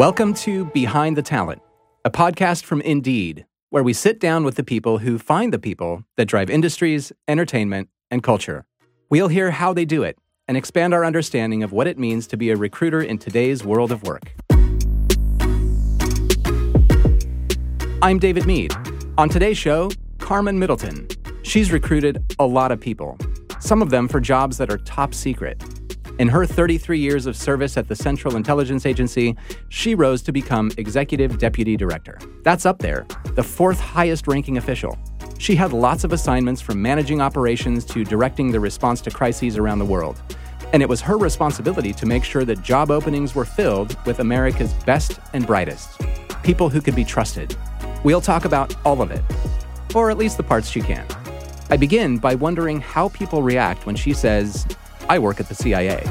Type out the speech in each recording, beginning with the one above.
Welcome to Behind the Talent, a podcast from Indeed, where we sit down with the people who find the people that drive industries, entertainment, and culture. We'll hear how they do it and expand our understanding of what it means to be a recruiter in today's world of work. I'm David Mead. On today's show, Carmen Middleton. She's recruited a lot of people, some of them for jobs that are top secret. In her 33 years of service at the Central Intelligence Agency, she rose to become Executive Deputy Director. That's up there, the fourth highest ranking official. She had lots of assignments from managing operations to directing the response to crises around the world. And it was her responsibility to make sure that job openings were filled with America's best and brightest people who could be trusted. We'll talk about all of it, or at least the parts she can. I begin by wondering how people react when she says, I work at the CIA.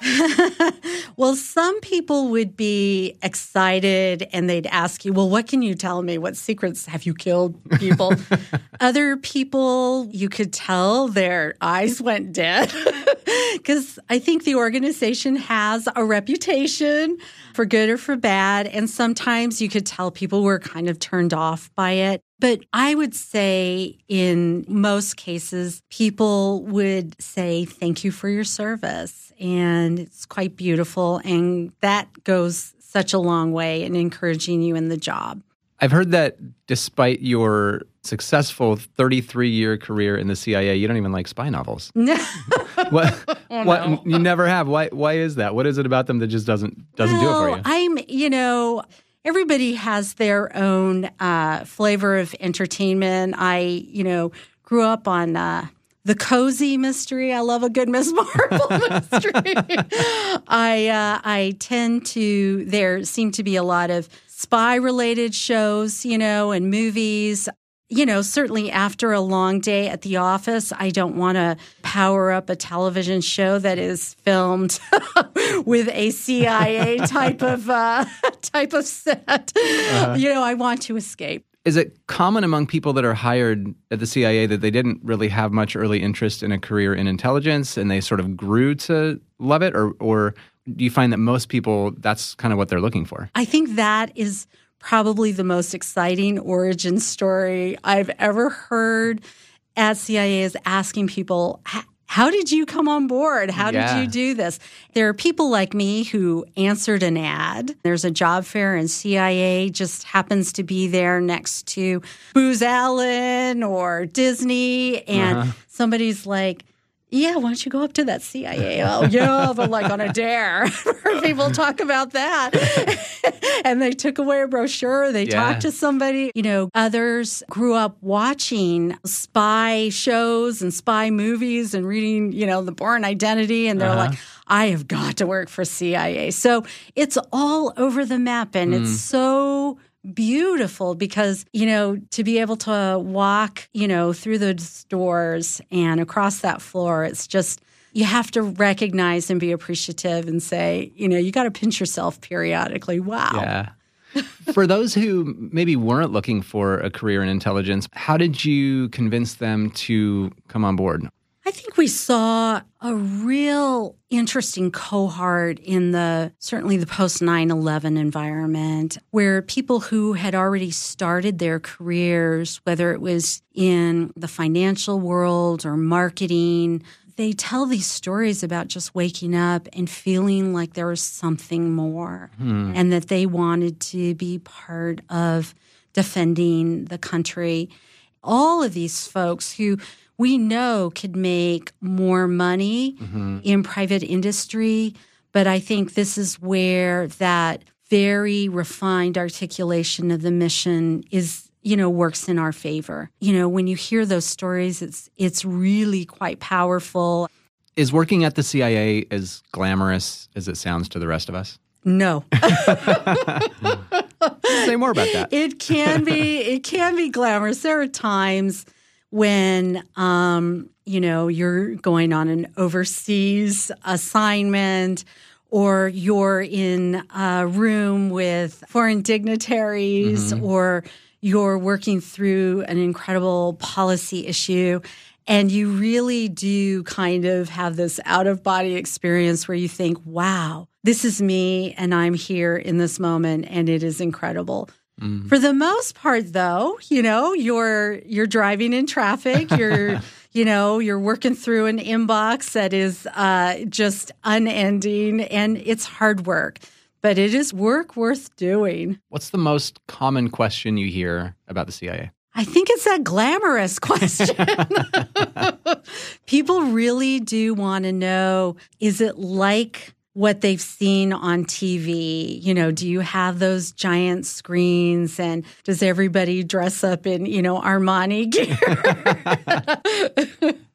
well, some people would be excited and they'd ask you, Well, what can you tell me? What secrets have you killed people? Other people, you could tell their eyes went dead because I think the organization has a reputation for good or for bad. And sometimes you could tell people were kind of turned off by it. But I would say in most cases, people would say, Thank you for your service. And it's quite beautiful. And that goes such a long way in encouraging you in the job. I've heard that despite your successful 33 year career in the CIA, you don't even like spy novels. what, oh, what no. you never have. Why why is that? What is it about them that just doesn't doesn't well, do it for you? I'm, you know, everybody has their own uh, flavor of entertainment. I, you know, grew up on uh, the cozy mystery. I love a good Miss Marple mystery. I uh, I tend to. There seem to be a lot of spy related shows, you know, and movies. You know, certainly after a long day at the office, I don't want to power up a television show that is filmed with a CIA type of uh, type of set. Uh-huh. You know, I want to escape. Is it common among people that are hired at the CIA that they didn't really have much early interest in a career in intelligence and they sort of grew to love it, or or do you find that most people that's kind of what they're looking for? I think that is probably the most exciting origin story I've ever heard at CIA is asking people, how did you come on board? How yeah. did you do this? There are people like me who answered an ad. There's a job fair, and CIA just happens to be there next to Booz Allen or Disney. And uh-huh. somebody's like, yeah, why don't you go up to that CIA? Oh, yeah, but like on a dare. People talk about that. and they took away a brochure. They yeah. talked to somebody. You know, others grew up watching spy shows and spy movies and reading, you know, The Bourne Identity. And they're uh-huh. like, I have got to work for CIA. So it's all over the map and mm. it's so beautiful because, you know, to be able to walk, you know, through those doors and across that floor, it's just, you have to recognize and be appreciative and say, you know, you got to pinch yourself periodically. Wow. Yeah. for those who maybe weren't looking for a career in intelligence, how did you convince them to come on board? I think we saw a real interesting cohort in the certainly the post 9/11 environment where people who had already started their careers whether it was in the financial world or marketing they tell these stories about just waking up and feeling like there was something more hmm. and that they wanted to be part of defending the country all of these folks who we know could make more money mm-hmm. in private industry. But I think this is where that very refined articulation of the mission is you know works in our favor. You know when you hear those stories it's it's really quite powerful. Is working at the cia as glamorous as it sounds to the rest of us? No. Say more about that. It can be it can be glamorous. There are times when um, you know you're going on an overseas assignment or you're in a room with foreign dignitaries mm-hmm. or you're working through an incredible policy issue and you really do kind of have this out of body experience where you think wow this is me and I'm here in this moment and it is incredible. Mm. For the most part though, you know, you're you're driving in traffic, you're you know, you're working through an inbox that is uh, just unending and it's hard work, but it is work worth doing. What's the most common question you hear about the CIA? I think it's that glamorous question. People really do want to know is it like what they've seen on TV. You know, do you have those giant screens and does everybody dress up in, you know, Armani gear?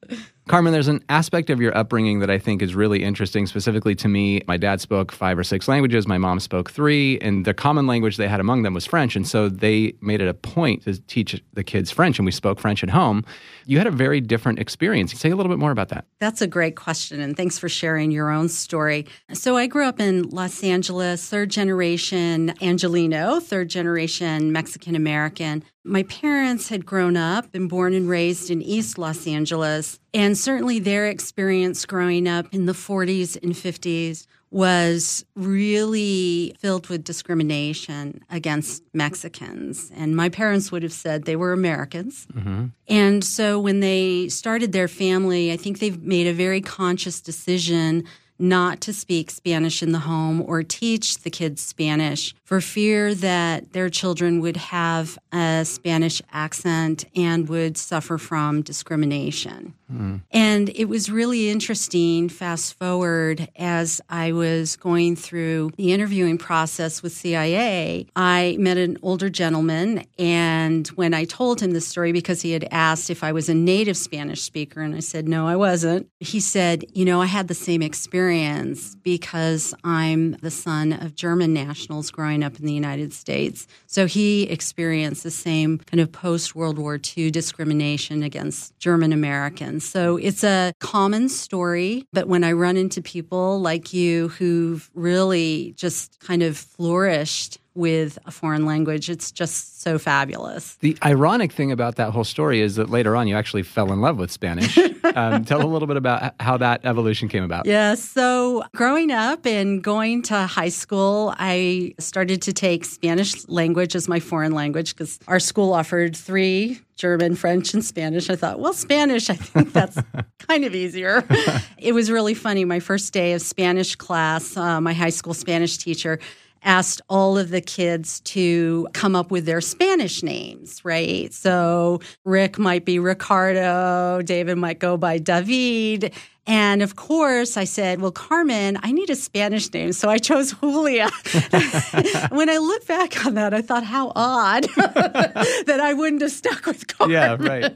Carmen, there's an aspect of your upbringing that I think is really interesting, specifically to me. My dad spoke five or six languages, my mom spoke three, and the common language they had among them was French. And so they made it a point to teach the kids French, and we spoke French at home. You had a very different experience. Say a little bit more about that. That's a great question, and thanks for sharing your own story. So I grew up in Los Angeles, third generation Angelino, third generation Mexican American. My parents had grown up and born and raised in East Los Angeles, and certainly their experience growing up in the 40s and 50s was really filled with discrimination against Mexicans. And my parents would have said they were Americans. Mm-hmm. And so when they started their family, I think they've made a very conscious decision not to speak Spanish in the home or teach the kids Spanish for fear that their children would have a Spanish accent and would suffer from discrimination. Mm. And it was really interesting, fast forward, as I was going through the interviewing process with CIA, I met an older gentleman. And when I told him the story, because he had asked if I was a native Spanish speaker, and I said, no, I wasn't, he said, you know, I had the same experience because I'm the son of German nationals growing up in the United States. So he experienced the same kind of post World War II discrimination against German Americans. So it's a common story. But when I run into people like you who've really just kind of flourished with a foreign language. It's just so fabulous. The ironic thing about that whole story is that later on you actually fell in love with Spanish. um, tell a little bit about how that evolution came about. Yeah, so growing up and going to high school, I started to take Spanish language as my foreign language because our school offered three German, French, and Spanish. I thought, well, Spanish, I think that's kind of easier. it was really funny. My first day of Spanish class, uh, my high school Spanish teacher asked all of the kids to come up with their Spanish names, right? So Rick might be Ricardo, David might go by David. And of course, I said, Well, Carmen, I need a Spanish name. So I chose Julia. when I look back on that, I thought, How odd that I wouldn't have stuck with Carmen. Yeah, right.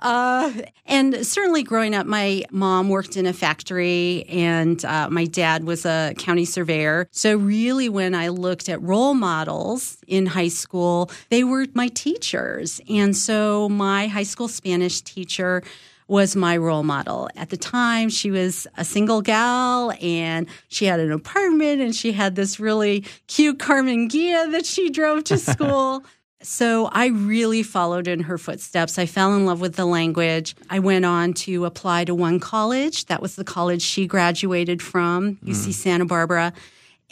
Uh, and certainly growing up, my mom worked in a factory and uh, my dad was a county surveyor. So, really, when I looked at role models in high school, they were my teachers. And so, my high school Spanish teacher was my role model. At the time, she was a single gal and she had an apartment and she had this really cute Karmann Ghia that she drove to school. So I really followed in her footsteps. I fell in love with the language. I went on to apply to one college. That was the college she graduated from, UC mm. Santa Barbara.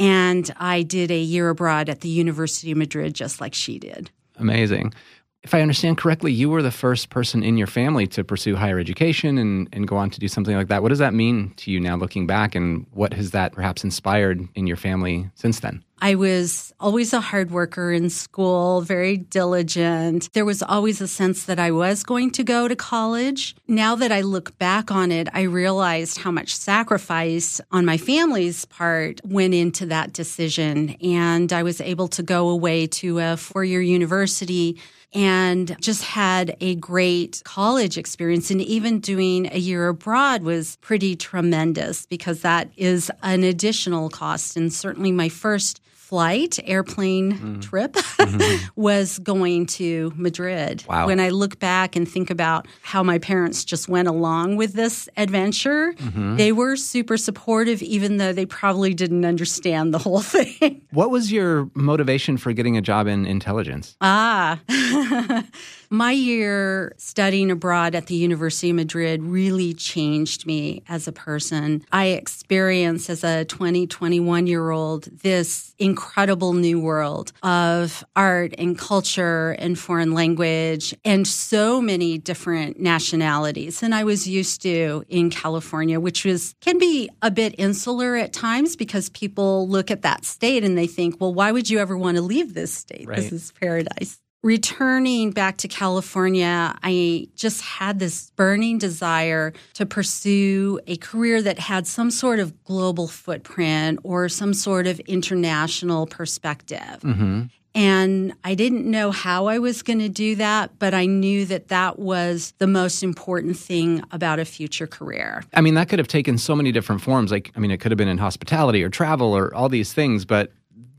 And I did a year abroad at the University of Madrid, just like she did. Amazing if I understand correctly, you were the first person in your family to pursue higher education and, and go on to do something like that. What does that mean to you now looking back, and what has that perhaps inspired in your family since then? I was always a hard worker in school, very diligent. There was always a sense that I was going to go to college. Now that I look back on it, I realized how much sacrifice on my family's part went into that decision. And I was able to go away to a four year university and just had a great college experience. And even doing a year abroad was pretty tremendous because that is an additional cost. And certainly my first flight, airplane mm. trip, mm-hmm. was going to Madrid. Wow. When I look back and think about how my parents just went along with this adventure, mm-hmm. they were super supportive, even though they probably didn't understand the whole thing. What was your motivation for getting a job in intelligence? Ah. My year studying abroad at the University of Madrid really changed me as a person. I experienced as a 20, 21 year old this incredible new world of art and culture and foreign language and so many different nationalities than I was used to in California, which was can be a bit insular at times because people look at that state and they think, well, why would you ever want to leave this state? Right. This is paradise returning back to California, I just had this burning desire to pursue a career that had some sort of global footprint or some sort of international perspective. Mm-hmm. And I didn't know how I was going to do that, but I knew that that was the most important thing about a future career. I mean, that could have taken so many different forms. Like, I mean, it could have been in hospitality or travel or all these things, but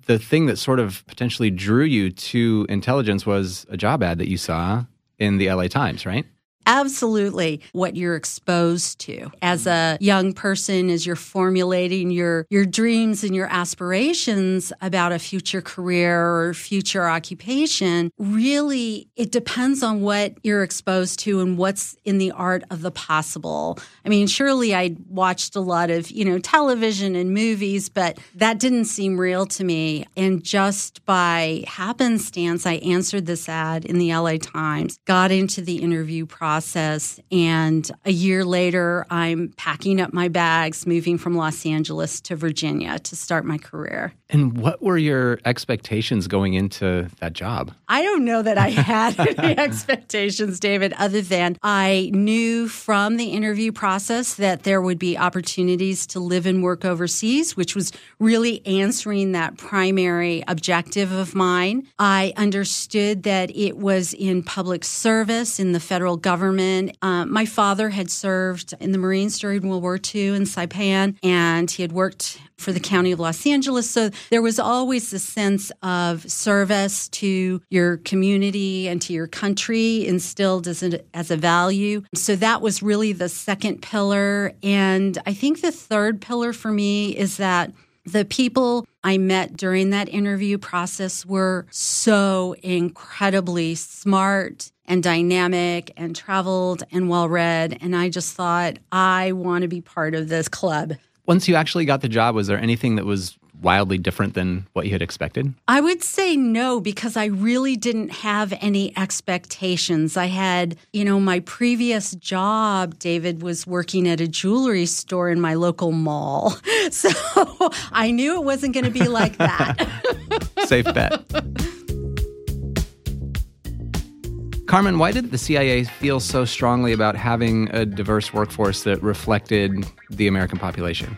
the thing that sort of potentially drew you to intelligence was a job ad that you saw in the LA Times, right? Absolutely. What you're exposed to as a young person as you're formulating your your dreams and your aspirations about a future career or future occupation, really it depends on what you're exposed to and what's in the art of the possible. I mean, surely I watched a lot of, you know, television and movies, but that didn't seem real to me. And just by happenstance, I answered this ad in the LA Times, got into the interview process process. And a year later, I'm packing up my bags, moving from Los Angeles to Virginia to start my career. And what were your expectations going into that job? I don't know that I had any expectations, David, other than I knew from the interview process that there would be opportunities to live and work overseas, which was really answering that primary objective of mine. I understood that it was in public service in the federal government. Uh, my father had served in the Marines during World War II in Saipan, and he had worked for the county of Los Angeles. So there was always a sense of service to your community and to your country instilled as a, as a value. So that was really the second pillar. And I think the third pillar for me is that the people I met during that interview process were so incredibly smart and dynamic and traveled and well read. And I just thought, I want to be part of this club. Once you actually got the job, was there anything that was wildly different than what you had expected? I would say no, because I really didn't have any expectations. I had, you know, my previous job, David, was working at a jewelry store in my local mall. So I knew it wasn't going to be like that. Safe bet. Carmen, why did the CIA feel so strongly about having a diverse workforce that reflected the American population?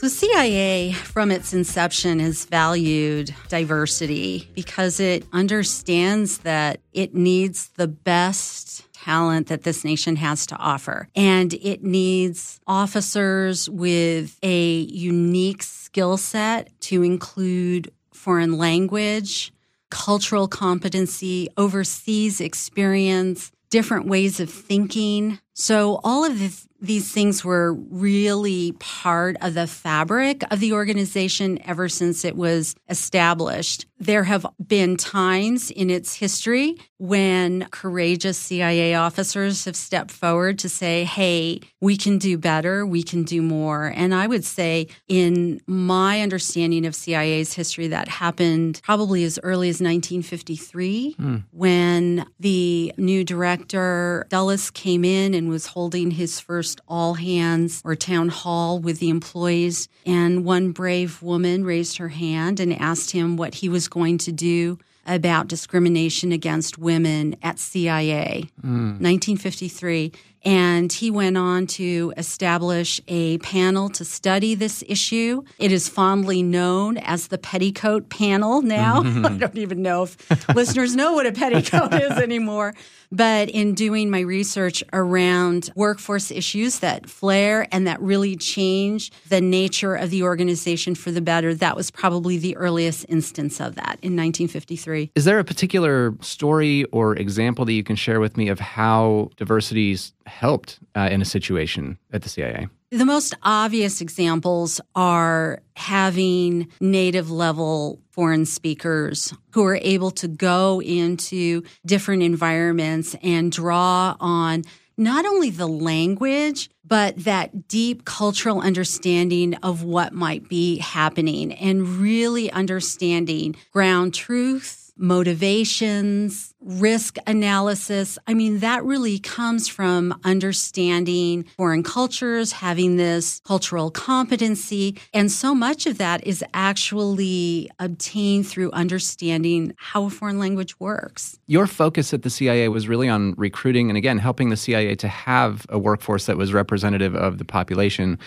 The CIA, from its inception, has valued diversity because it understands that it needs the best talent that this nation has to offer. And it needs officers with a unique skill set to include foreign language, cultural competency, overseas experience, different ways of thinking. So all of this, these things were really part of the fabric of the organization ever since it was established. There have been times in its history when courageous CIA officers have stepped forward to say, hey, we can do better, we can do more. And I would say, in my understanding of CIA's history, that happened probably as early as 1953 mm. when the new director, Dulles, came in and was holding his first all hands or town hall with the employees. And one brave woman raised her hand and asked him what he was going to do about discrimination against women at CIA, mm. 1953. And he went on to establish a panel to study this issue. It is fondly known as the petticoat panel now. I mm-hmm. don't even know if listeners know what a petticoat is anymore. But in doing my research around workforce issues that flare and that really change the nature of the organization for the better, that was probably the earliest instance of that in 1953. Is there a particular story or example that you can share with me of how diversity's helped uh, in a situation at the CIA? The most obvious examples are having native level foreign speakers who are able to go into different environments and draw on not only the language, but that deep cultural understanding of what might be happening and really understanding ground truth motivations, risk analysis. I mean, that really comes from understanding foreign cultures, having this cultural competency. And so much of that is actually obtained through understanding how a foreign language works. Your focus at the CIA was really on recruiting and, again, helping the CIA to have a workforce that was representative of the population.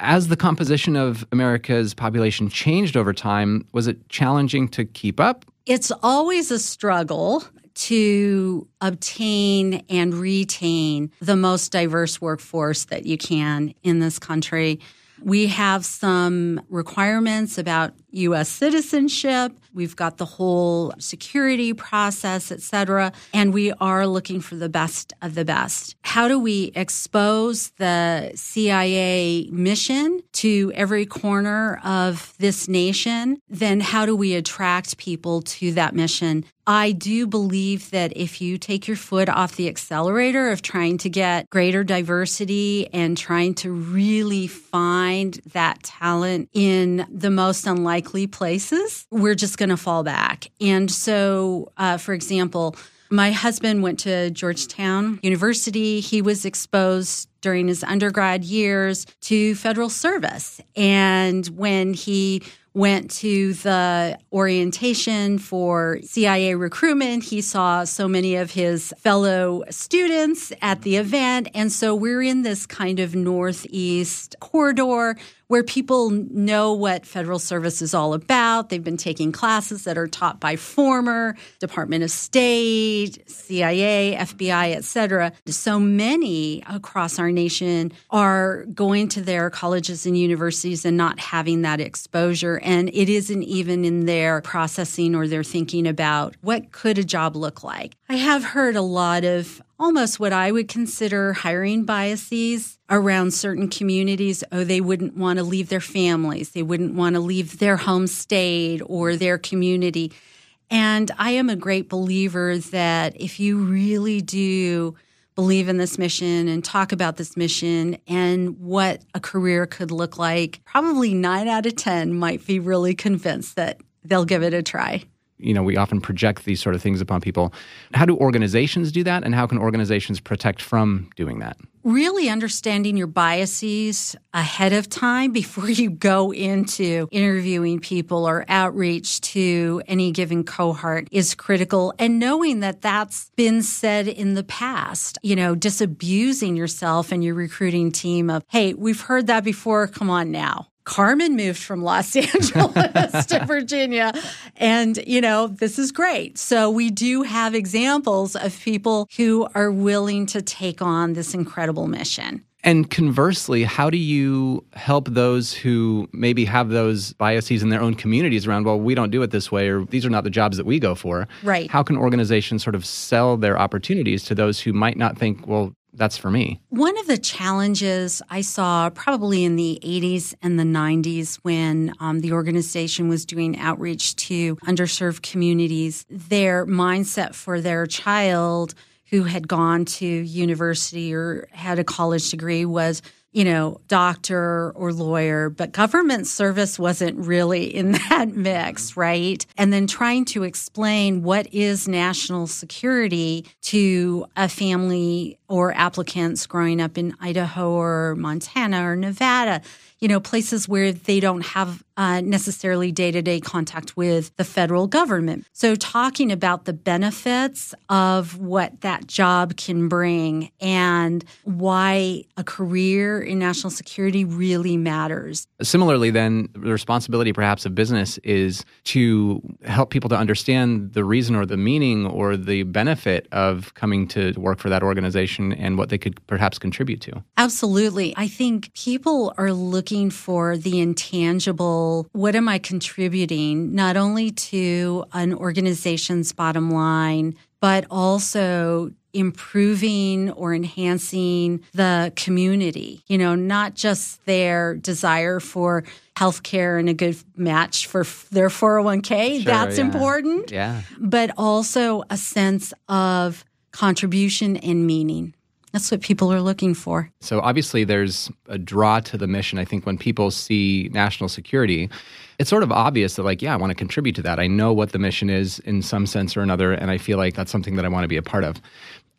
As the composition of America's population changed over time, was it challenging to keep up? It's always a struggle to obtain and retain the most diverse workforce that you can in this country. We have some requirements about U.S. citizenship. We've got the whole security process, et cetera, and we are looking for the best of the best. How do we expose the CIA mission to every corner of this nation? Then how do we attract people to that mission? I do believe that if you take your foot off the accelerator of trying to get greater diversity and trying to really find that talent in the most unlikely likely places, we're just going to fall back. And so, uh, for example, my husband went to Georgetown University. He was exposed during his undergrad years to federal service. And when he went to the orientation for CIA recruitment. He saw so many of his fellow students at the event. And so we're in this kind of Northeast corridor where people know what federal service is all about. They've been taking classes that are taught by former Department of State, CIA, FBI, et cetera. So many across our nation are going to their colleges and universities and not having that exposure. And it isn't even in their processing or their thinking about what could a job look like. I have heard a lot of almost what I would consider hiring biases around certain communities. Oh, they wouldn't want to leave their families. They wouldn't want to leave their home state or their community. And I am a great believer that if you really do believe in this mission and talk about this mission and what a career could look like, probably nine out of 10 might be really convinced that they'll give it a try you know we often project these sort of things upon people. How do organizations do that and how can organizations protect from doing that? Really understanding your biases ahead of time before you go into interviewing people or outreach to any given cohort is critical and knowing that that's been said in the past you know disabusing yourself and your recruiting team of hey we've heard that before come on now Carmen moved from Los Angeles to Virginia. And, you know, this is great. So we do have examples of people who are willing to take on this incredible mission. And conversely, how do you help those who maybe have those biases in their own communities around, well, we don't do it this way, or these are not the jobs that we go for? Right. How can organizations sort of sell their opportunities to those who might not think, well, that's for me. One of the challenges I saw probably in the 80s and the 90s when um, the organization was doing outreach to underserved communities, their mindset for their child who had gone to university or had a college degree was you know, doctor or lawyer, but government service wasn't really in that mix, right? And then trying to explain what is national security to a family or applicants growing up in Idaho or Montana or Nevada you know, places where they don't have uh, necessarily day to day contact with the federal government. So, talking about the benefits of what that job can bring and why a career in national security really matters. Similarly, then, the responsibility perhaps of business is to help people to understand the reason or the meaning or the benefit of coming to work for that organization and what they could perhaps contribute to. Absolutely. I think people are looking for the intangible what am I contributing not only to an organization's bottom line, but also improving or enhancing the community, you know, not just their desire for healthcare and a good match for their 401k. Sure, That's yeah. important. Yeah. But also a sense of contribution and meaning. That's what people are looking for. So obviously, there's a draw to the mission. I think when people see national security, it's sort of obvious that, like, yeah, I want to contribute to that. I know what the mission is in some sense or another, and I feel like that's something that I want to be a part of.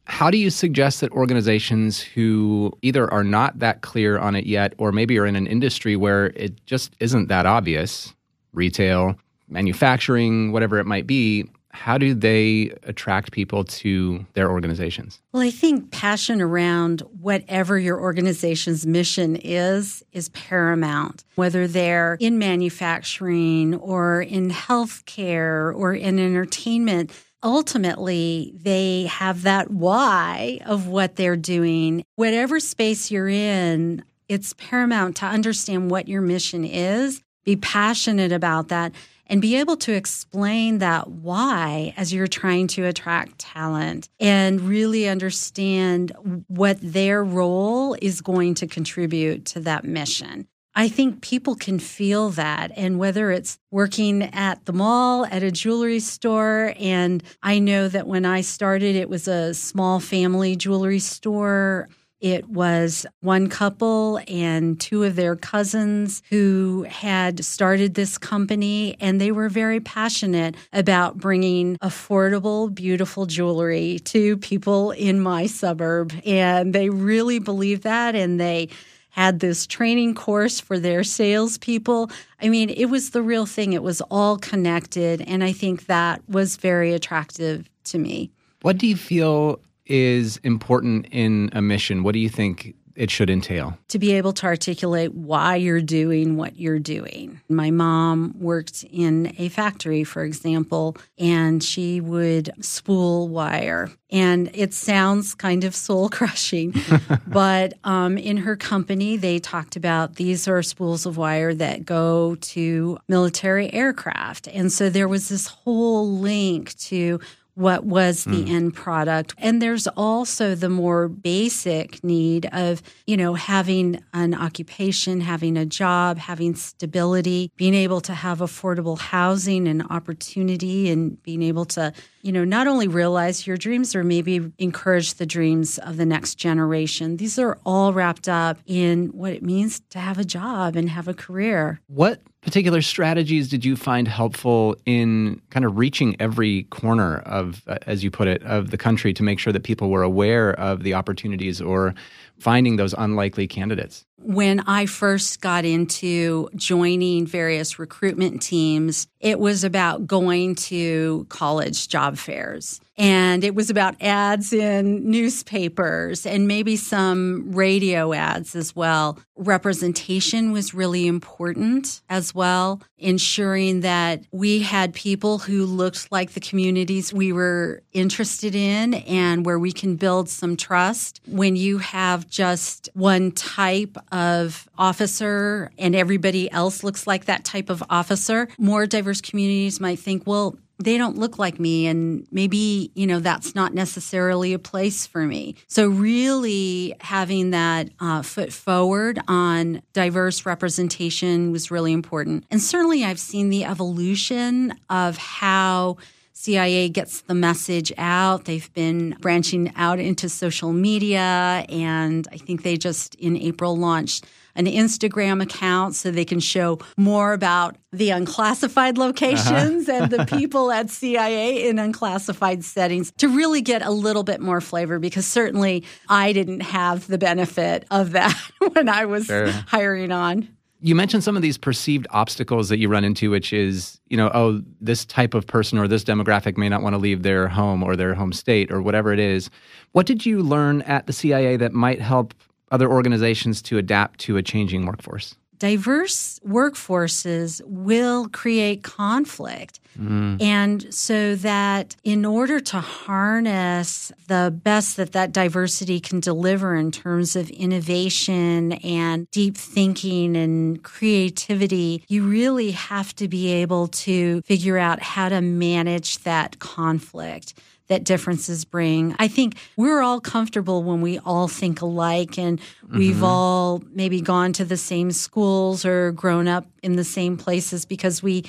How do you suggest that organizations who either are not that clear on it yet, or maybe are in an industry where it just isn't that obvious, retail, manufacturing, whatever it might be, how do they attract people to their organizations? Well, I think passion around whatever your organization's mission is is paramount. Whether they're in manufacturing or in healthcare or in entertainment, ultimately they have that why of what they're doing. Whatever space you're in, it's paramount to understand what your mission is, be passionate about that and be able to explain that why as you're trying to attract talent and really understand what their role is going to contribute to that mission. I think people can feel that. And whether it's working at the mall, at a jewelry store, and I know that when I started, it was a small family jewelry store. It was one couple and two of their cousins who had started this company, and they were very passionate about bringing affordable, beautiful jewelry to people in my suburb. And they really believed that, and they had this training course for their salespeople. I mean, it was the real thing. It was all connected. And I think that was very attractive to me. What do you feel is important in a mission? What do you think it should entail? To be able to articulate why you're doing what you're doing. My mom worked in a factory, for example, and she would spool wire. And it sounds kind of soul crushing, but um, in her company, they talked about these are spools of wire that go to military aircraft. And so there was this whole link to what was the mm. end product. And there's also the more basic need of, you know, having an occupation, having a job, having stability, being able to have affordable housing and opportunity and being able to, you know, not only realize your dreams or maybe encourage the dreams of the next generation. These are all wrapped up in what it means to have a job and have a career. What particular strategies did you find helpful in kind of reaching every corner of, uh, as you put it, of the country to make sure that people were aware of the opportunities or finding those unlikely candidates? When I first got into joining various recruitment teams, it was about going to college job fairs. And it was about ads in newspapers and maybe some radio ads as well. Representation was really important as well, ensuring that we had people who looked like the communities we were interested in and where we can build some trust. When you have just one type of officer and everybody else looks like that type of officer, more diverse communities might think, well, they don't look like me and maybe you know that's not necessarily a place for me. So really having that uh, foot forward on diverse representation was really important. And certainly i've seen the evolution of how CIA gets the message out. They've been branching out into social media, and I think they just in April launched an Instagram account so they can show more about the unclassified locations uh-huh. and the people at CIA in unclassified settings to really get a little bit more flavor because certainly I didn't have the benefit of that when I was sure. hiring on. You mentioned some of these perceived obstacles that you run into, which is, you know, oh, this type of person or this demographic may not want to leave their home or their home state or whatever it is. What did you learn at the CIA that might help other organizations to adapt to a changing workforce? Diverse workforces will create conflict. Mm. And so that in order to harness the best that that diversity can deliver in terms of innovation and deep thinking and creativity, you really have to be able to figure out how to manage that conflict that differences bring. I think we're all comfortable when we all think alike and we've mm-hmm. all maybe gone to the same schools or grown up in the same places because we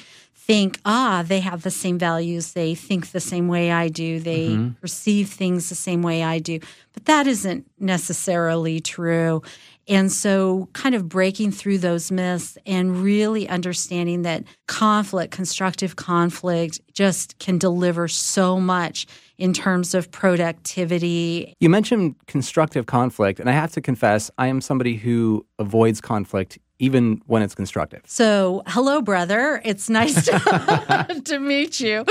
think, ah, they have the same values. They think the same way I do. They mm-hmm. perceive things the same way I do. But that isn't necessarily true. And so, kind of breaking through those myths and really understanding that conflict, constructive conflict, just can deliver so much in terms of productivity. You mentioned constructive conflict, and I have to confess, I am somebody who avoids conflict even when it's constructive. So, hello, brother. It's nice to, to meet you.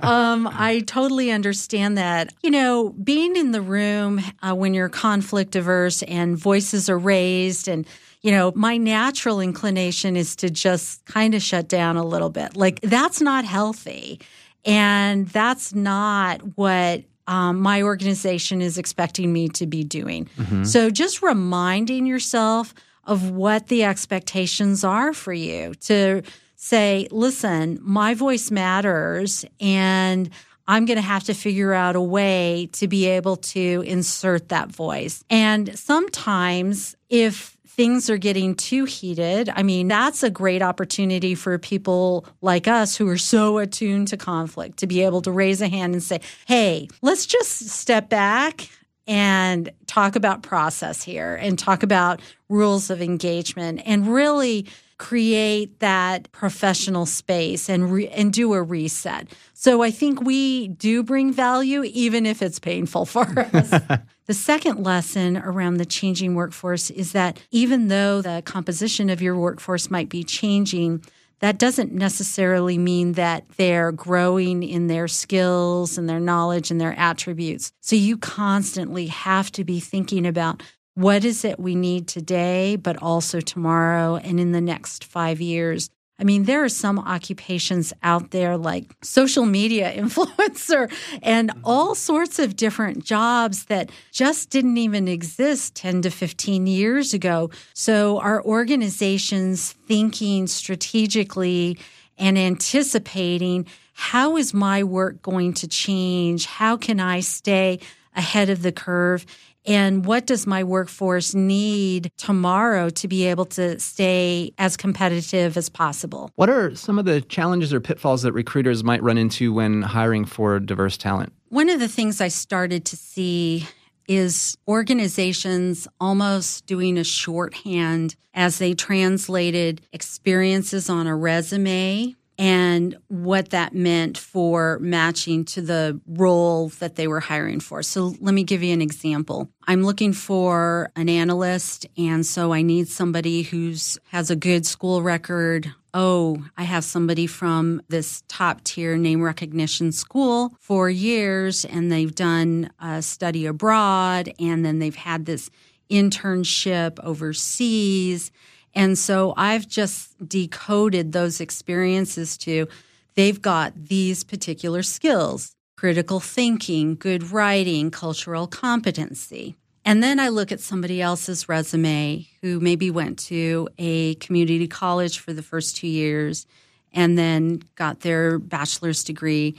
Um, I totally understand that. You know, being in the room uh, when you're conflict averse and voices are raised and you know, my natural inclination is to just kind of shut down a little bit. Like, that's not healthy. And that's not what um, my organization is expecting me to be doing. Mm-hmm. So just reminding yourself of what the expectations are for you to say, listen, my voice matters and I'm going to have to figure out a way to be able to insert that voice. And sometimes if things are getting too heated, I mean, that's a great opportunity for people like us who are so attuned to conflict to be able to raise a hand and say, hey, let's just step back and talk about process here and talk about rules of engagement and really create that professional space and re- and do a reset. So I think we do bring value even if it's painful for us. The second lesson around the changing workforce is that even though the composition of your workforce might be changing, that doesn't necessarily mean that they're growing in their skills and their knowledge and their attributes. So you constantly have to be thinking about what is it we need today, but also tomorrow and in the next five years I mean, there are some occupations out there like social media influencer and mm-hmm. all sorts of different jobs that just didn't even exist 10 to 15 years ago. So, our organizations thinking strategically and anticipating how is my work going to change? How can I stay ahead of the curve? And what does my workforce need tomorrow to be able to stay as competitive as possible? What are some of the challenges or pitfalls that recruiters might run into when hiring for diverse talent? One of the things I started to see is organizations almost doing a shorthand as they translated experiences on a resume and what that meant for matching to the role that they were hiring for. So let me give you an example. I'm looking for an analyst and so I need somebody who's has a good school record. Oh, I have somebody from this top tier name recognition school for years and they've done a study abroad and then they've had this internship overseas and so I've just decoded those experiences to they've got these particular skills critical thinking, good writing, cultural competency. And then I look at somebody else's resume who maybe went to a community college for the first two years and then got their bachelor's degree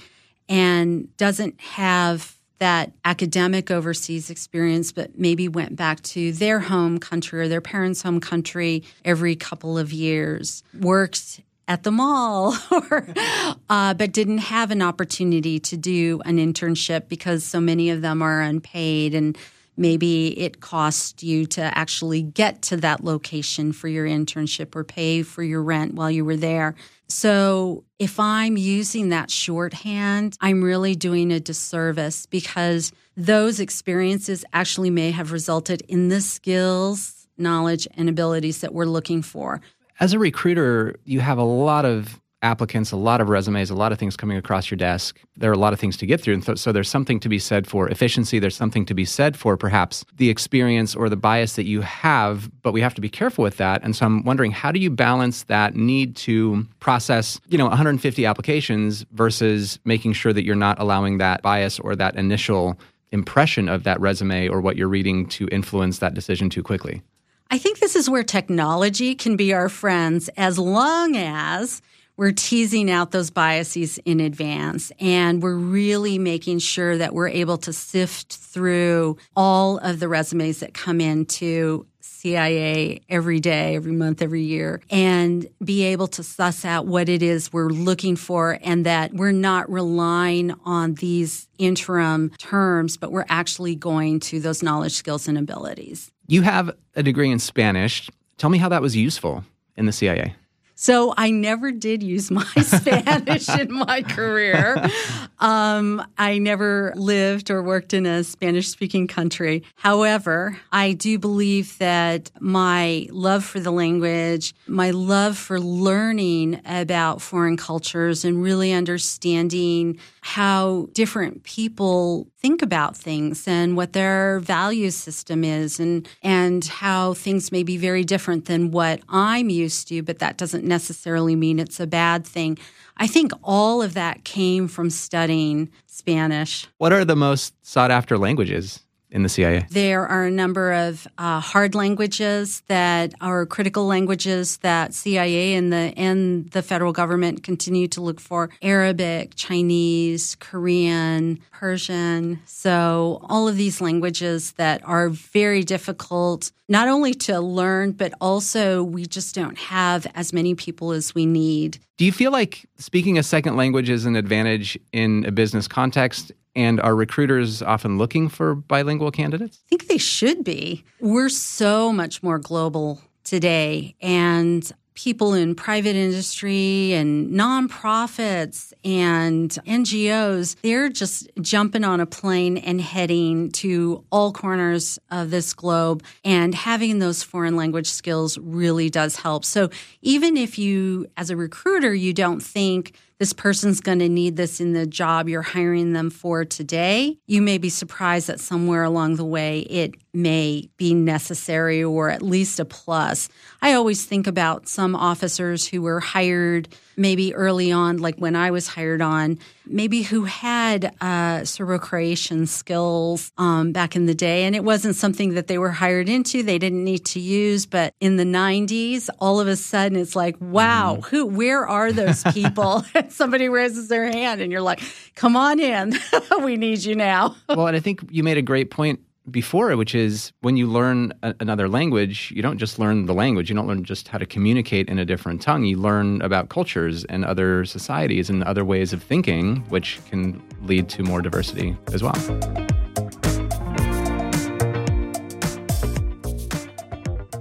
and doesn't have that academic overseas experience, but maybe went back to their home country or their parents' home country every couple of years, worked at the mall, or, uh, but didn't have an opportunity to do an internship because so many of them are unpaid and maybe it cost you to actually get to that location for your internship or pay for your rent while you were there. So if I'm using that shorthand, I'm really doing a disservice because those experiences actually may have resulted in the skills, knowledge, and abilities that we're looking for. As a recruiter, you have a lot of applicants, a lot of resumes, a lot of things coming across your desk. There are a lot of things to get through. And th- so there's something to be said for efficiency. There's something to be said for perhaps the experience or the bias that you have, but we have to be careful with that. And so I'm wondering, how do you balance that need to process, you know, 150 applications versus making sure that you're not allowing that bias or that initial impression of that resume or what you're reading to influence that decision too quickly? I think this is where technology can be our friends as long as we're teasing out those biases in advance and we're really making sure that we're able to sift through all of the resumes that come into CIA every day, every month, every year, and be able to suss out what it is we're looking for and that we're not relying on these interim terms, but we're actually going to those knowledge, skills, and abilities. You have a degree in Spanish. Tell me how that was useful in the CIA. So I never did use my Spanish in my career. Um, I never lived or worked in a Spanish speaking country. However, I do believe that my love for the language, my love for learning about foreign cultures and really understanding how different people think about things and what their value system is and and how things may be very different than what I'm used to but that doesn't necessarily mean it's a bad thing. I think all of that came from studying Spanish. What are the most sought after languages in the CIA? There are a number of uh, hard languages that are critical languages that CIA and the and the federal government continue to look for: Arabic, Chinese, Korean, Persian. So all of these languages that are very difficult not only to learn, but also we just don't have as many people as we need. Do you feel like speaking a second language is an advantage in a business context? And are recruiters often looking for bilingual candidates? I think they should be. We're so much more global today. And people in private industry and nonprofits and NGOs, they're just jumping on a plane and heading to all corners of this globe. And having those foreign language skills really does help. So even if you, as a recruiter, you don't think this person's going to need this in the job you're hiring them for today, you may be surprised that somewhere along the way it may be necessary or at least a plus. I always think about some officers who were hired maybe early on, like when I was hired on, maybe who had uh, Serbo-Croatian skills um, back in the day. And it wasn't something that they were hired into, they didn't need to use. But in the 90s, all of a sudden it's like, wow, mm. who, where are those people? Somebody raises their hand and you're like, come on in. we need you now. well, and I think you made a great point before, which is when you learn a, another language, you don't just learn the language, you don't learn just how to communicate in a different tongue. You learn about cultures and other societies and other ways of thinking, which can lead to more diversity as well.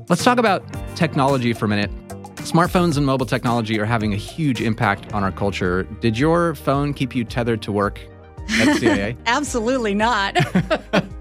Let's talk about technology for a minute. Smartphones and mobile technology are having a huge impact on our culture. Did your phone keep you tethered to work at CIA? Absolutely not.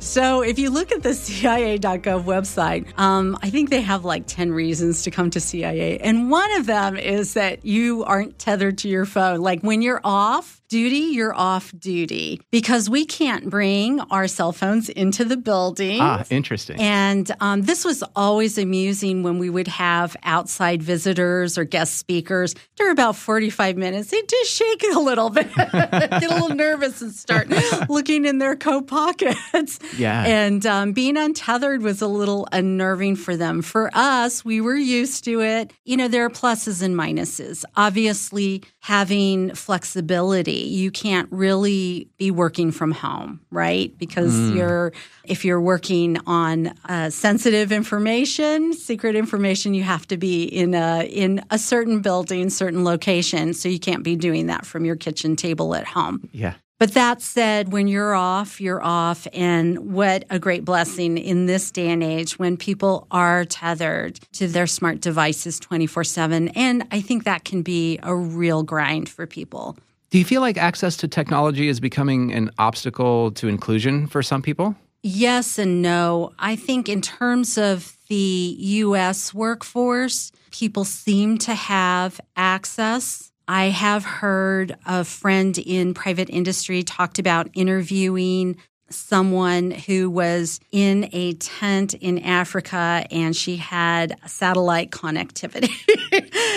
so if you look at the CIA.gov website, um, I think they have like 10 reasons to come to CIA. And one of them is that you aren't tethered to your phone. Like when you're off, duty, you're off duty because we can't bring our cell phones into the building. Ah, interesting. And um, this was always amusing when we would have outside visitors or guest speakers. After about 45 minutes, they just shake it a little bit, get a little nervous and start looking in their coat pockets. Yeah. And um, being untethered was a little unnerving for them. For us, we were used to it. You know, there are pluses and minuses. Obviously, having flexibility you can't really be working from home, right? Because mm. you're if you're working on uh, sensitive information, secret information, you have to be in a in a certain building, certain location, so you can't be doing that from your kitchen table at home. Yeah. But that said, when you're off, you're off. And what a great blessing in this day and age when people are tethered to their smart devices 24 7. And I think that can be a real grind for people. Do you feel like access to technology is becoming an obstacle to inclusion for some people? Yes and no. I think in terms of the US workforce, people seem to have access. I have heard a friend in private industry talked about interviewing someone who was in a tent in Africa and she had satellite connectivity.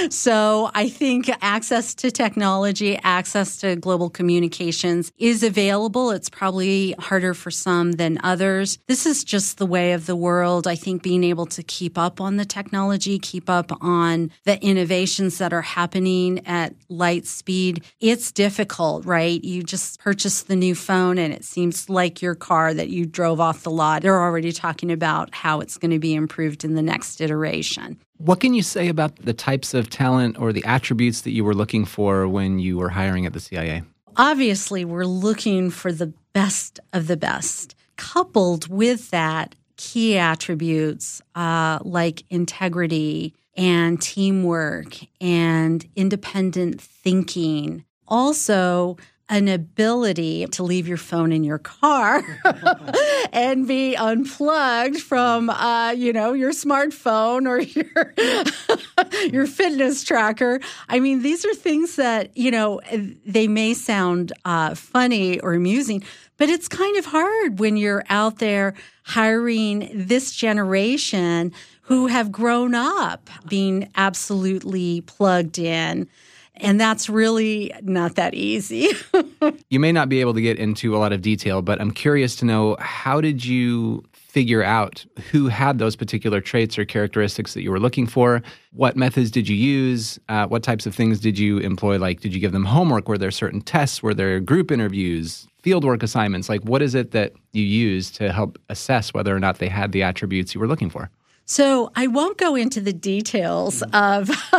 so I think access to technology, access to global communications is available. It's probably harder for some than others. This is just the way of the world. I think being able to keep up on the technology, keep up on the innovations that are happening at light speed, it's difficult, right? You just purchase the new phone and it seems like your car that you drove off the lot. They're already talking about how it's going to be improved in the next iteration. What can you say about the types of talent or the attributes that you were looking for when you were hiring at the CIA? Obviously, we're looking for the best of the best. Coupled with that, key attributes uh, like integrity and teamwork and independent thinking. Also, an ability to leave your phone in your car and be unplugged from, uh, you know, your smartphone or your your fitness tracker. I mean, these are things that you know they may sound uh, funny or amusing, but it's kind of hard when you're out there hiring this generation who have grown up being absolutely plugged in and that's really not that easy. you may not be able to get into a lot of detail, but I'm curious to know how did you figure out who had those particular traits or characteristics that you were looking for? What methods did you use? Uh, what types of things did you employ? Like, did you give them homework? Were there certain tests? Were there group interviews? Fieldwork assignments? Like, what is it that you use to help assess whether or not they had the attributes you were looking for? So I won't go into the details mm. of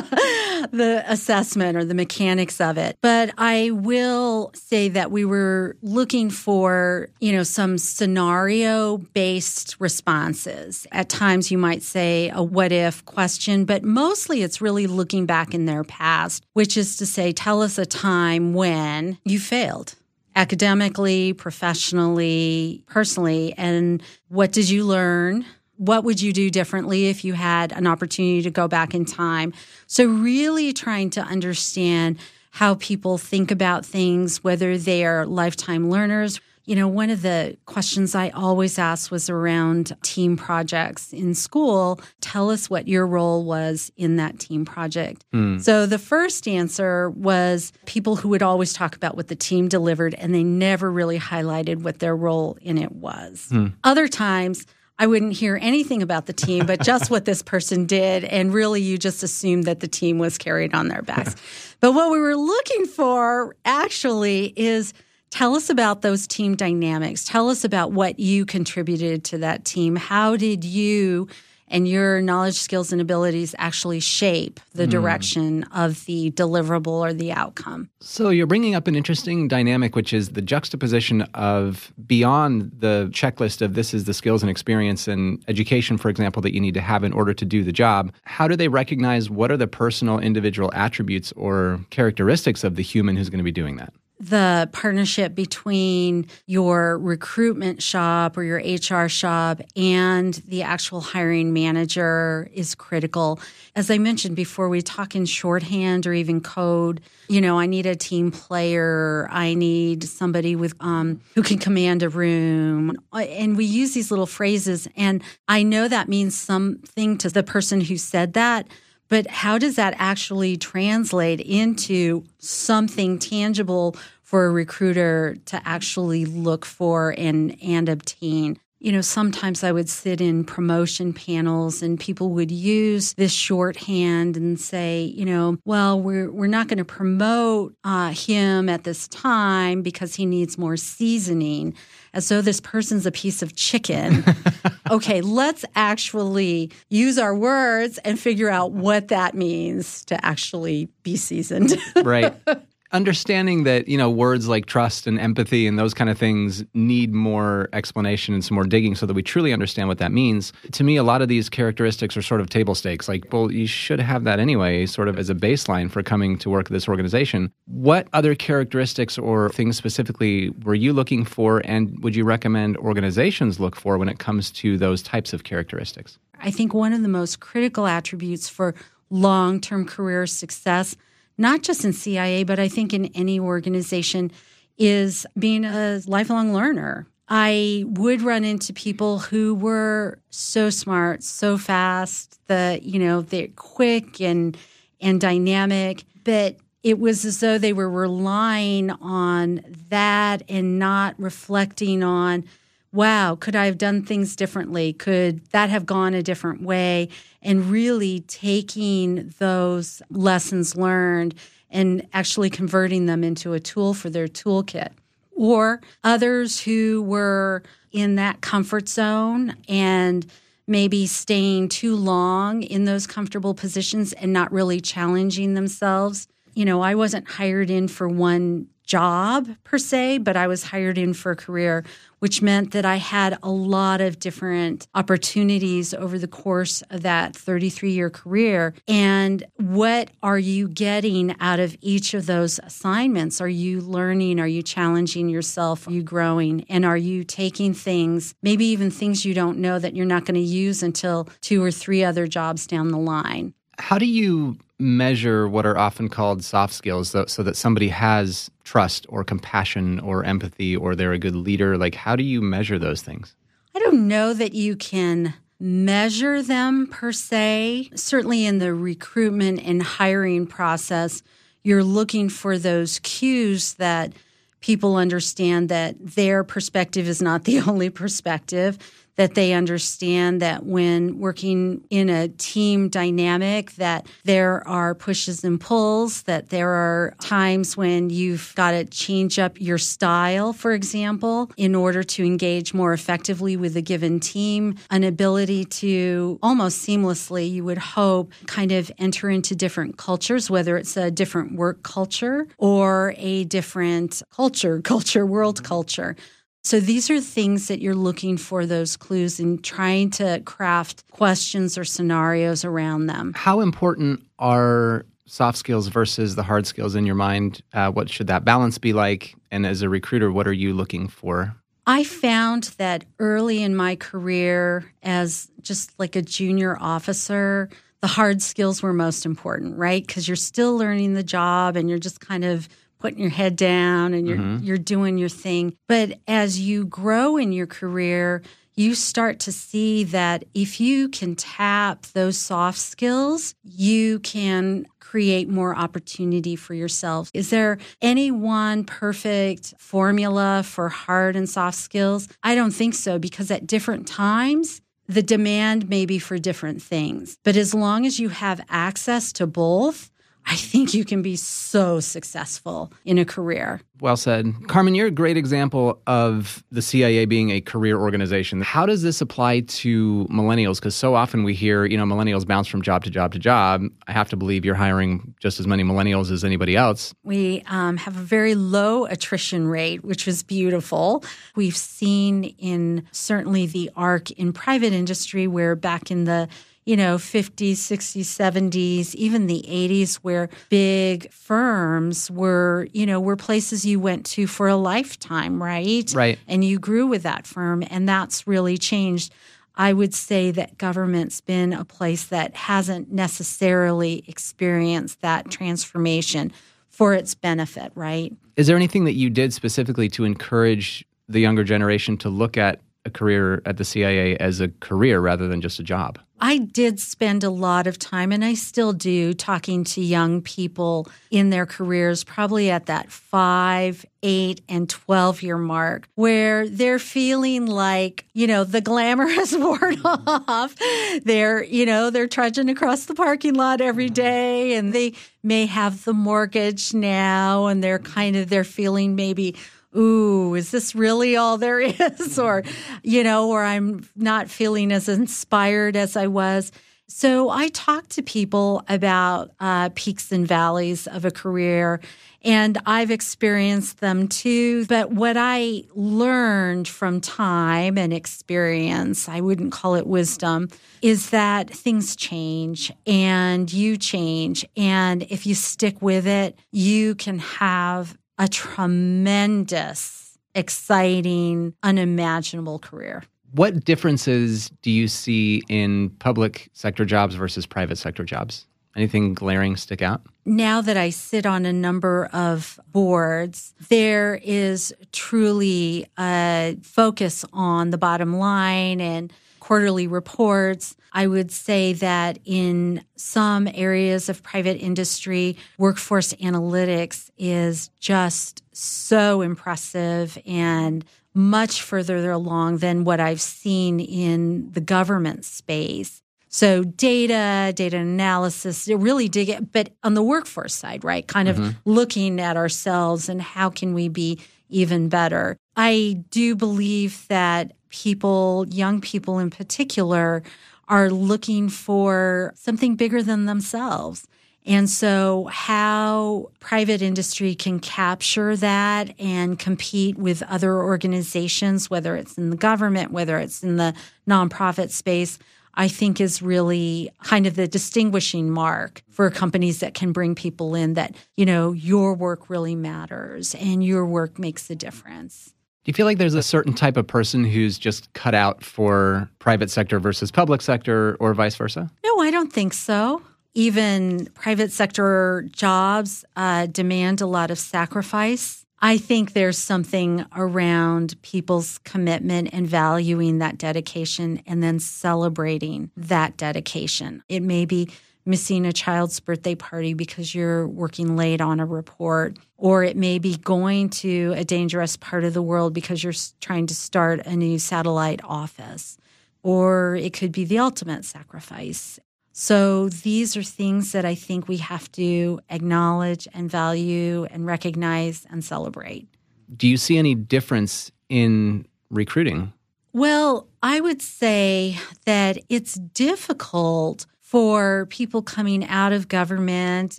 the assessment or the mechanics of it, but I will say that we were looking for, you know, some scenario based responses. At times you might say a what if question, but mostly it's really looking back in their past, which is to say, tell us a time when you failed academically, professionally, personally, and what did you learn? What would you do differently if you had an opportunity to go back in time? So, really trying to understand how people think about things, whether they are lifetime learners. You know, one of the questions I always asked was around team projects in school. Tell us what your role was in that team project. Mm. So the first answer was people who would always talk about what the team delivered and they never really highlighted what their role in it was. Mm. Other times, I wouldn't hear anything about the team, but just what this person did. And really, you just assumed that the team was carried on their backs. but what we were looking for actually is tell us about those team dynamics. Tell us about what you contributed to that team. How did you and your knowledge, skills, and abilities actually shape the mm. direction of the deliverable or the outcome. So you're bringing up an interesting dynamic, which is the juxtaposition of beyond the checklist of this is the skills and experience and education, for example, that you need to have in order to do the job. How do they recognize what are the personal individual attributes or characteristics of the human who's going to be doing that? The partnership between your recruitment shop or your HR shop and the actual hiring manager is critical. As I mentioned before, we talk in shorthand or even code. You know, I need a team player. I need somebody with um, who can command a room, and we use these little phrases. And I know that means something to the person who said that. But how does that actually translate into something tangible for a recruiter to actually look for and, and obtain? You know, sometimes I would sit in promotion panels and people would use this shorthand and say, you know, well, we're, we're not going to promote uh, him at this time because he needs more seasoning, as though this person's a piece of chicken. okay, let's actually use our words and figure out what that means to actually be seasoned. right understanding that you know words like trust and empathy and those kind of things need more explanation and some more digging so that we truly understand what that means to me a lot of these characteristics are sort of table stakes. Like well you should have that anyway sort of as a baseline for coming to work at this organization. What other characteristics or things specifically were you looking for and would you recommend organizations look for when it comes to those types of characteristics? I think one of the most critical attributes for long term career success, not just in CIA, but I think in any organization, is being a lifelong learner. I would run into people who were so smart, so fast, the you know, they're quick and and dynamic, but it was as though they were relying on that and not reflecting on, wow, could I have done things differently? Could that have gone a different way? And really taking those lessons learned and actually converting them into a tool for their toolkit. Or others who were in that comfort zone and maybe staying too long in those comfortable positions and not really challenging themselves you know, I wasn't hired in for one job per se, but I was hired in for a career, which meant that I had a lot of different opportunities over the course of that 33 year career. And what are you getting out of each of those assignments? Are you learning? Are you challenging yourself? Are you growing? And are you taking things, maybe even things you don't know that you're not going to use until two or three other jobs down the line? How do you measure what are often called soft skills so, so, that somebody has trust or compassion or empathy or they're a good leader? Like, how do you measure those things? I don't know that you can measure them per se. Certainly in the recruitment and hiring process, you're looking for those cues that people understand that their perspective is not the only perspective that they understand that when working in a team dynamic that there are pushes and pulls that there are times when you've got to change up your style for example in order to engage more effectively with a given team. An ability to almost seamlessly you would hope kind of enter into different cultures whether it's a different work culture or a different culture culture world mm-hmm. culture so these are things that you're looking for those clues and trying to craft questions or scenarios around them. How important are soft skills versus the hard skills in your mind? Uh, what should that balance be like? And as a recruiter, what are you looking for? I found that early in my career, as just like a junior officer, the hard skills were most important, right? Because you're still learning the job and you're just kind of putting your head down and you're mm-hmm. you're doing your thing. But as you grow in your career, you start to see that if you can tap those soft skills, you can create more opportunity for yourself. Is there any one perfect formula for hard and soft skills? I don't think so because at different times, the demand may be for different things. But as long as you have access to both, I think you can be so successful in a career. Well said. Carmen, you're a great example of the CIA being a career organization. How does this apply to millennials? Because so often we hear, you know, millennials bounce from job to job to job. I have to believe you're hiring just as many millennials as anybody else. We um, have a very low attrition rate, which is beautiful. We've seen in certainly the arc in private industry where back in the you know, 50s, 60s, 70s, even the 80s, where big firms were, you know, were places you went to for a lifetime, right? Right. And you grew with that firm, and that's really changed. I would say that government's been a place that hasn't necessarily experienced that transformation for its benefit, right? Is there anything that you did specifically to encourage the younger generation to look at a career at the CIA as a career rather than just a job? I did spend a lot of time, and I still do, talking to young people in their careers, probably at that five, eight, and 12 year mark, where they're feeling like, you know, the glamour has worn off. They're, you know, they're trudging across the parking lot every mm-hmm. and they may have the mortgage now, and they're kind of, they're feeling maybe, ooh, is this really all there is? or, you know, or I'm not feeling as inspired as I was. So I talk to people about uh, peaks and valleys of a career, and I've experienced them too. But what I learned from time and experience, I wouldn't call it wisdom, is that things change and you change. And if you stick with it, you can have a tremendous, exciting, unimaginable career. What differences do you see in public sector jobs versus private sector jobs? Anything glaring stick out? Now that I sit on a number of boards, there is truly a focus on the bottom line and quarterly reports. I would say that in some areas of private industry, workforce analytics is just so impressive and much further along than what I've seen in the government space. So data, data analysis, really dig it, but on the workforce side, right? Kind of mm-hmm. looking at ourselves and how can we be even better. I do believe that people, young people in particular, are looking for something bigger than themselves. And so, how private industry can capture that and compete with other organizations, whether it's in the government, whether it's in the nonprofit space, I think is really kind of the distinguishing mark for companies that can bring people in that, you know, your work really matters and your work makes a difference. Do you feel like there's a certain type of person who's just cut out for private sector versus public sector or vice versa? No, I don't think so. Even private sector jobs uh, demand a lot of sacrifice I think there's something around people's commitment and valuing that dedication and then celebrating that dedication. It may be missing a child's birthday party because you're working late on a report, or it may be going to a dangerous part of the world because you're trying to start a new satellite office, or it could be the ultimate sacrifice. So these are things that I think we have to acknowledge and value and recognize and celebrate. Do you see any difference in recruiting? Well, I would say that it's difficult for people coming out of government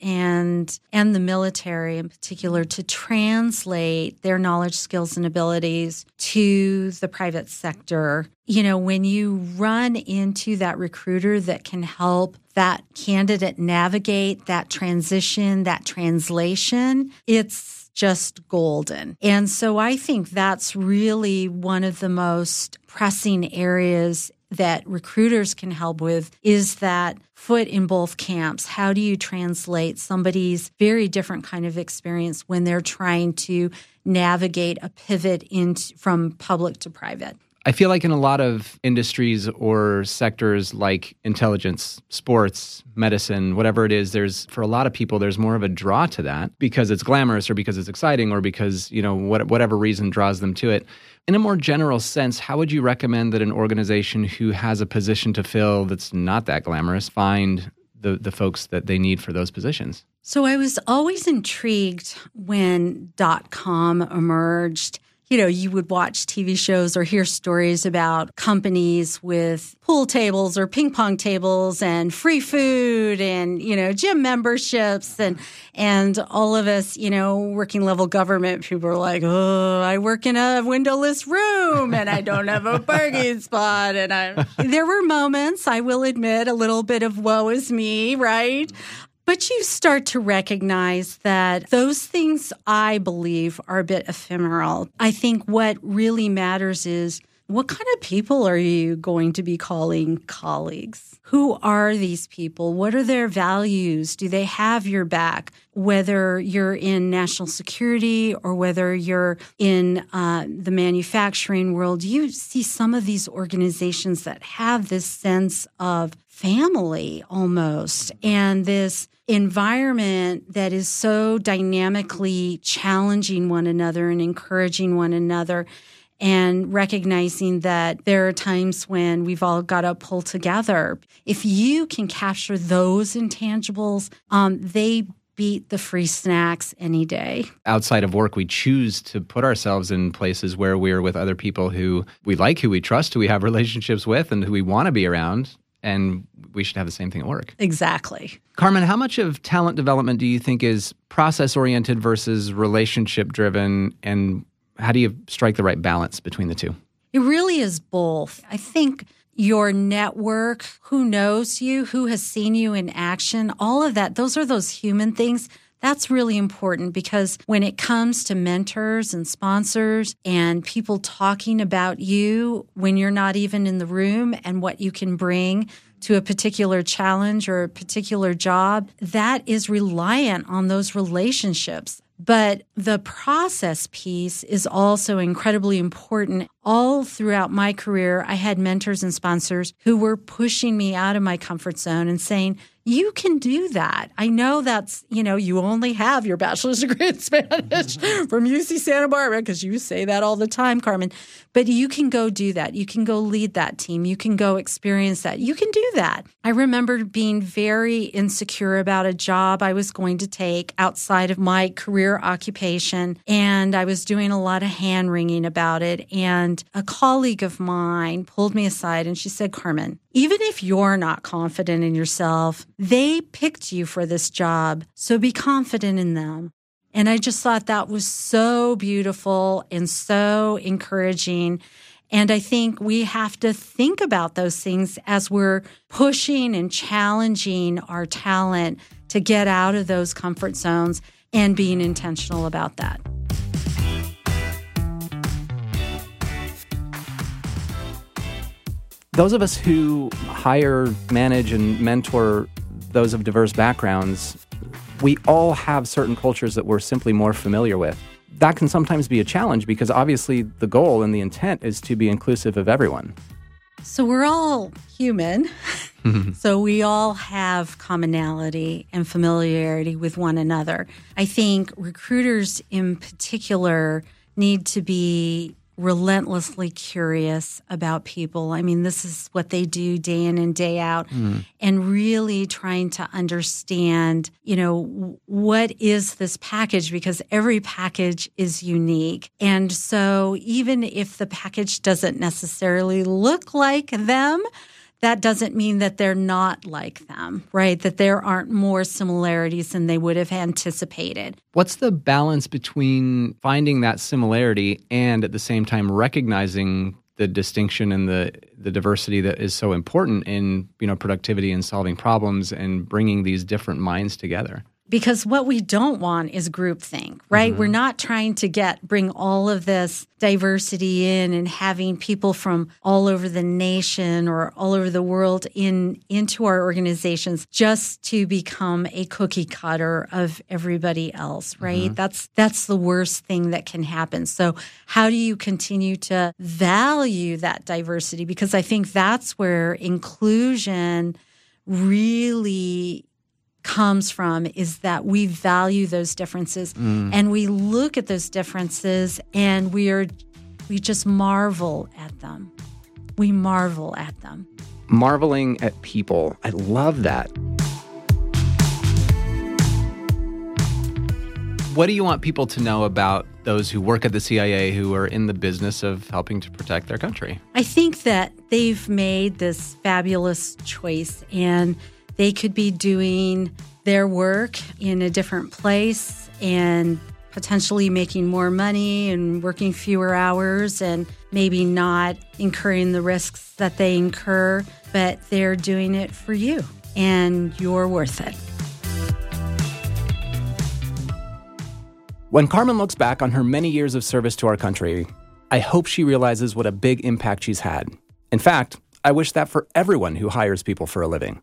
and and the military in particular to translate their knowledge skills and abilities to the private sector you know when you run into that recruiter that can help that candidate navigate that transition that translation it's just golden. And so I think that's really one of the most pressing areas that recruiters can help with is that foot in both camps. How do you translate somebody's very different kind of experience when they're trying to navigate a pivot in from public to private? I feel like in a lot of industries or sectors like intelligence, sports, medicine, whatever it is, there's for a lot of people there's more of a draw to that because it's glamorous or because it's exciting or because, you know, what, whatever reason draws them to it. In a more general sense, how would you recommend that an organization who has a position to fill that's not that glamorous find the, the folks that they need for those positions? So I was always intrigued when dot com emerged you know, you would watch TV shows or hear stories about companies with pool tables or ping pong tables and free food and, you know, gym memberships and, and all of us, you know, working level government people are like, oh, I work in a windowless room and I don't have a parking spot. And I, there were moments, I will admit, a little bit of woe is me, right? But you start to recognize that those things, I believe, are a bit ephemeral. I think what really matters is what kind of people are you going to be calling colleagues? Who are these people? What are their values? Do they have your back? Whether you're in national security or whether you're in uh, the manufacturing world, you see some of these organizations that have this sense of family almost and this environment that is so dynamically challenging one another and encouraging one another and recognizing that there are times when we've all got to pull together. If you can capture those intangibles, um, they beat the free snacks any day. Outside of work, we choose to put ourselves in places where we're with other people who we like, who we trust, who we have relationships with, and who we want to be around and we should have the same thing at work. Exactly. Carmen, how much of talent development do you think is process oriented versus relationship driven? And how do you strike the right balance between the two? It really is both. I think your network, who knows you, who has seen you in action, all of that, those are those human things That's really important because when it comes to mentors and sponsors and people talking about you when you're not even in the room and what you can bring to a particular challenge or a particular job, that is reliant on those relationships. But the process piece is also incredibly important. All throughout my career, I had mentors and sponsors who were pushing me out of my comfort zone and saying, you can do that. I know that's, you know, you only have your bachelor's degree in Spanish mm-hmm. from UC Santa Barbara because you say that all the time, Carmen. But you can go do that. You can go lead that team. You can go experience that. You can do that. I remember being very insecure about a job I was going to take outside of my career occupation. And I was doing a lot of hand wringing about it. And a colleague of mine pulled me aside and she said, Carmen, even if you're not confident in yourself, they picked you for this job. So be confident in them. And I just thought that was so beautiful and so encouraging. And I think we have to think about those things as we're pushing and challenging our talent to get out of those comfort zones and being intentional about that. Those of us who hire, manage, and mentor those of diverse backgrounds, we all have certain cultures that we're simply more familiar with. That can sometimes be a challenge because obviously the goal and the intent is to be inclusive of everyone. So we're all human. Mm-hmm. so we all have commonality and familiarity with one another. I think recruiters in particular need to be relentlessly curious about people. I mean, this is what they do day in and day out, mm. and really trying to understand, you know, what is this package because every package is unique. And so, even if the package doesn't necessarily look like them, that doesn't mean that they're not like them, right? That there aren't more similarities than they would have anticipated. What's the balance between finding that similarity and at the same time recognizing the distinction and the the diversity that is so important in you know productivity and solving problems and bringing these different minds together? Because what we don't want is groupthink, right? Mm-hmm. We're not trying to get bring all of this diversity in and having people from all over the nation or all over the world in into our organizations just to become a cookie cutter of everybody else, right? Mm-hmm. That's that's the worst thing that can happen. So, how do you continue to value that diversity because I think that's where inclusion really comes from is that we value those differences mm. and we look at those differences and we are we just marvel at them. We marvel at them. Marveling at people. I love that. What do you want people to know about those who work at the CIA who are in the business of helping to protect their country? I think that they've made this fabulous choice and they could be doing their work in a different place and potentially making more money and working fewer hours and maybe not incurring the risks that they incur, but they're doing it for you and you're worth it. When Carmen looks back on her many years of service to our country, I hope she realizes what a big impact she's had. In fact, I wish that for everyone who hires people for a living.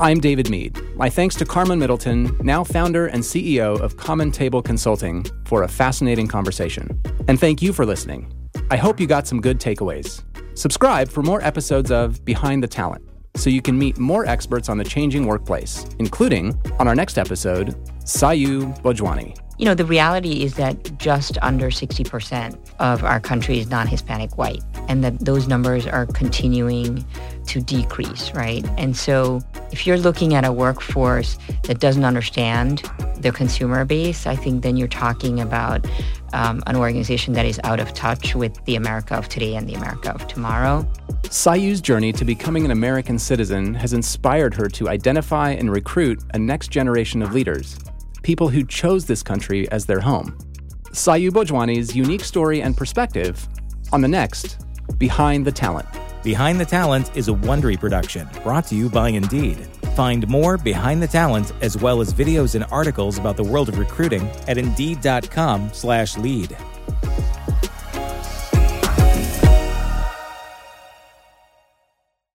I'm David Mead. My thanks to Carmen Middleton, now founder and CEO of Common Table Consulting, for a fascinating conversation. And thank you for listening. I hope you got some good takeaways. Subscribe for more episodes of Behind the Talent so you can meet more experts on the changing workplace, including, on our next episode, Sayu Bhojwani. You know, the reality is that just under 60% of our country is non Hispanic white, and that those numbers are continuing to decrease, right? And so if you're looking at a workforce that doesn't understand their consumer base, I think then you're talking about um, an organization that is out of touch with the America of today and the America of tomorrow. Sayu's journey to becoming an American citizen has inspired her to identify and recruit a next generation of leaders, people who chose this country as their home. Sayu Bhojwani's unique story and perspective on the next Behind the Talent. Behind the Talent is a Wondery production brought to you by Indeed. Find more behind the talent as well as videos and articles about the world of recruiting at Indeed.com/lead.